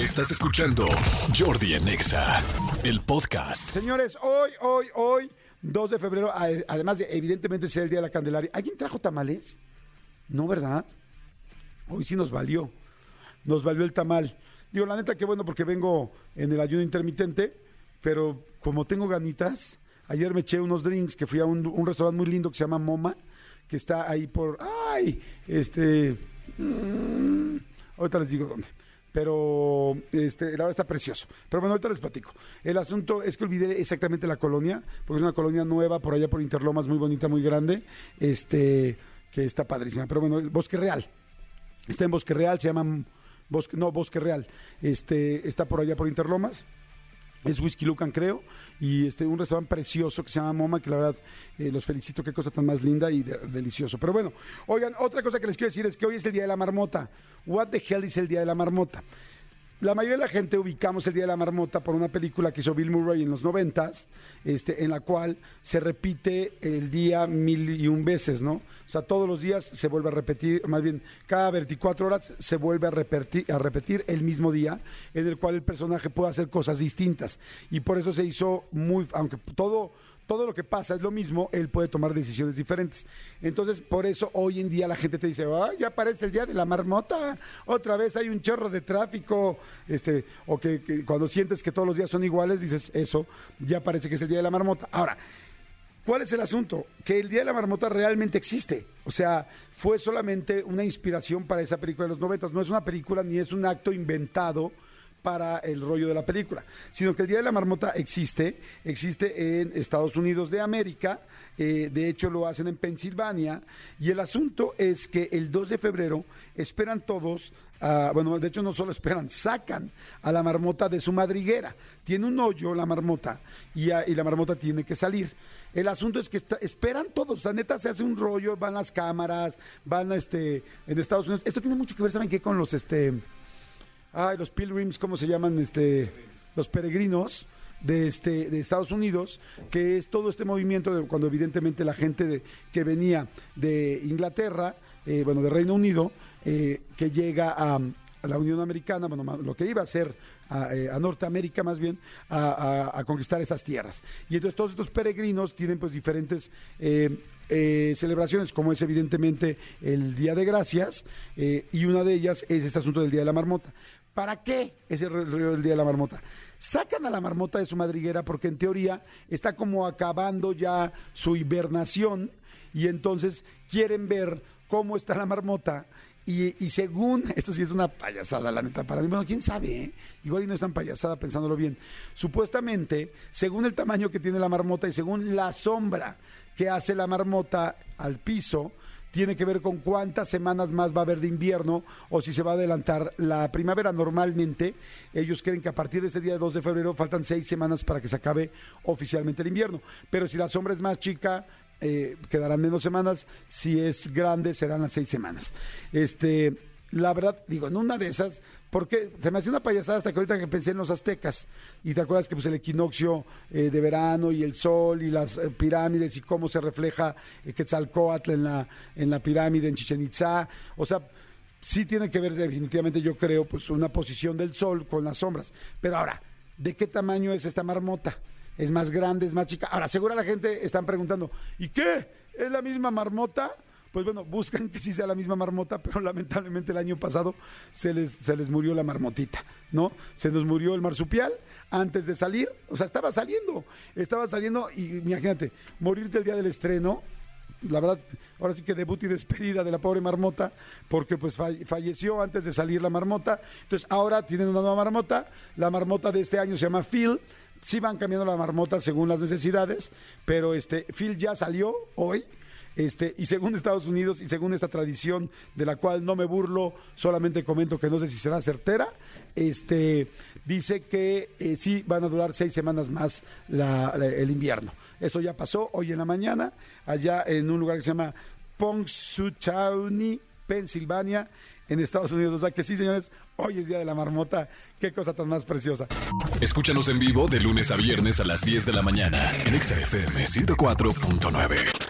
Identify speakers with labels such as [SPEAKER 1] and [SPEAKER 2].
[SPEAKER 1] Estás escuchando Jordi en Exa, el podcast.
[SPEAKER 2] Señores, hoy, hoy, hoy, 2 de febrero, además de evidentemente ser el Día de la Candelaria, ¿alguien trajo tamales? No, ¿verdad? Hoy sí nos valió. Nos valió el tamal. Digo, la neta que bueno porque vengo en el ayuno intermitente, pero como tengo ganitas, ayer me eché unos drinks que fui a un, un restaurante muy lindo que se llama Moma, que está ahí por... ¡Ay! Este... mm, ahorita les digo dónde. Pero este, la verdad está precioso. Pero bueno, ahorita les platico. El asunto es que olvidé exactamente la colonia, porque es una colonia nueva por allá por Interlomas, muy bonita, muy grande, este, que está padrísima. Pero bueno, el Bosque Real. Está en Bosque Real, se llama Bosque, no, Bosque Real. Este, está por allá por Interlomas. Es Whisky Lucan, creo, y este un restaurante precioso que se llama Moma, que la verdad eh, los felicito, qué cosa tan más linda y de- delicioso. Pero bueno, oigan, otra cosa que les quiero decir es que hoy es el Día de la Marmota. What the hell es el Día de la Marmota? La mayoría de la gente ubicamos el Día de la Marmota por una película que hizo Bill Murray en los noventas, este, en la cual se repite el día mil y un veces, ¿no? O sea, todos los días se vuelve a repetir, más bien, cada 24 horas se vuelve a repetir, a repetir el mismo día, en el cual el personaje puede hacer cosas distintas. Y por eso se hizo muy, aunque todo todo lo que pasa es lo mismo, él puede tomar decisiones diferentes. Entonces, por eso hoy en día la gente te dice, "Ay, ya parece el día de la marmota, otra vez hay un chorro de tráfico, este, o que, que cuando sientes que todos los días son iguales, dices, eso, ya parece que es el día de la marmota. Ahora, ¿Cuál es el asunto? Que el Día de la Marmota realmente existe. O sea, fue solamente una inspiración para esa película de los noventas. No es una película ni es un acto inventado para el rollo de la película, sino que el Día de la Marmota existe, existe en Estados Unidos de América, eh, de hecho lo hacen en Pensilvania, y el asunto es que el 2 de febrero esperan todos, ah, bueno, de hecho no solo esperan, sacan a la marmota de su madriguera. Tiene un hoyo la marmota y, ah, y la marmota tiene que salir. El asunto es que está- esperan todos, la neta se hace un rollo, van las cámaras, van este, en Estados Unidos. Esto tiene mucho que ver, ¿saben qué? Con los, este, ay, los pilgrims, ¿cómo se llaman? Este, los peregrinos de, este, de Estados Unidos, que es todo este movimiento de cuando evidentemente la gente de- que venía de Inglaterra, eh, bueno, de Reino Unido, eh, que llega a, la Unión Americana, bueno, lo que iba a ser a, eh, Norteamérica más bien, a conquistar estas tierras. Y entonces todos estos peregrinos tienen pues diferentes eh, eh, celebraciones, como es evidentemente el Día de Gracias, eh, y una de ellas es este asunto del Día de la Marmota. ¿Para qué es el río del Día de la Marmota? Sacan a la marmota de su madriguera porque en teoría está como acabando ya su hibernación y entonces quieren ver cómo está la marmota y, según, esto sí es una payasada, la neta, para mí, bueno, quién sabe, ¿eh? igual y no es tan payasada pensándolo bien. Supuestamente, según el tamaño que tiene la marmota y según la sombra que hace la marmota al piso, tiene que ver con cuántas semanas más va a haber de invierno o si se va a adelantar la primavera. Normalmente, ellos creen que a partir de este día 2 de febrero faltan seis semanas para que se acabe oficialmente el invierno. Pero si la sombra es más chica, eh, quedarán menos semanas. Si es grande, serán las seis semanas. Este, la verdad, digo, en una de esas, porque se me hace una payasada hasta que ahorita que pensé en los aztecas. Y te acuerdas que pues el equinoccio eh, de verano y el sol y las eh, pirámides y cómo se refleja eh, Quetzalcóatl en la, en la pirámide en Chichen Itzá. O sea, sí tiene que ver definitivamente, yo creo, pues una posición del sol con las sombras. Pero ahora, ¿de qué tamaño es esta marmota? ¿Es más grande, es más chica? Ahora, seguro la gente están preguntando, ¿y qué? ¿Es la misma marmota? Pues bueno, buscan que sí sea la misma marmota, pero lamentablemente el año pasado se les, se les murió la marmotita, ¿no? Se nos murió el marsupial antes de salir, o sea, estaba saliendo, estaba saliendo y imagínate, morirte el día del estreno, la verdad, ahora sí que debut y despedida de la pobre marmota, porque pues falle- falleció antes de salir la marmota. Entonces ahora tienen una nueva marmota. La marmota de este año se llama Phil. Sí van cambiando la marmota según las necesidades, pero este Phil ya salió hoy. Este, y según Estados Unidos y según esta tradición de la cual no me burlo, solamente comento que no sé si será certera, este, dice que eh, sí van a durar seis semanas más el invierno. Eso ya pasó hoy en la mañana, allá en un lugar que se llama Punxsutawney, Pensilvania, en Estados Unidos. O sea que sí, señores, hoy es Día de la Marmota. Qué cosa tan más preciosa.
[SPEAKER 1] Escúchanos en vivo de lunes a viernes a las 10 de la mañana en Exa FM 104.9.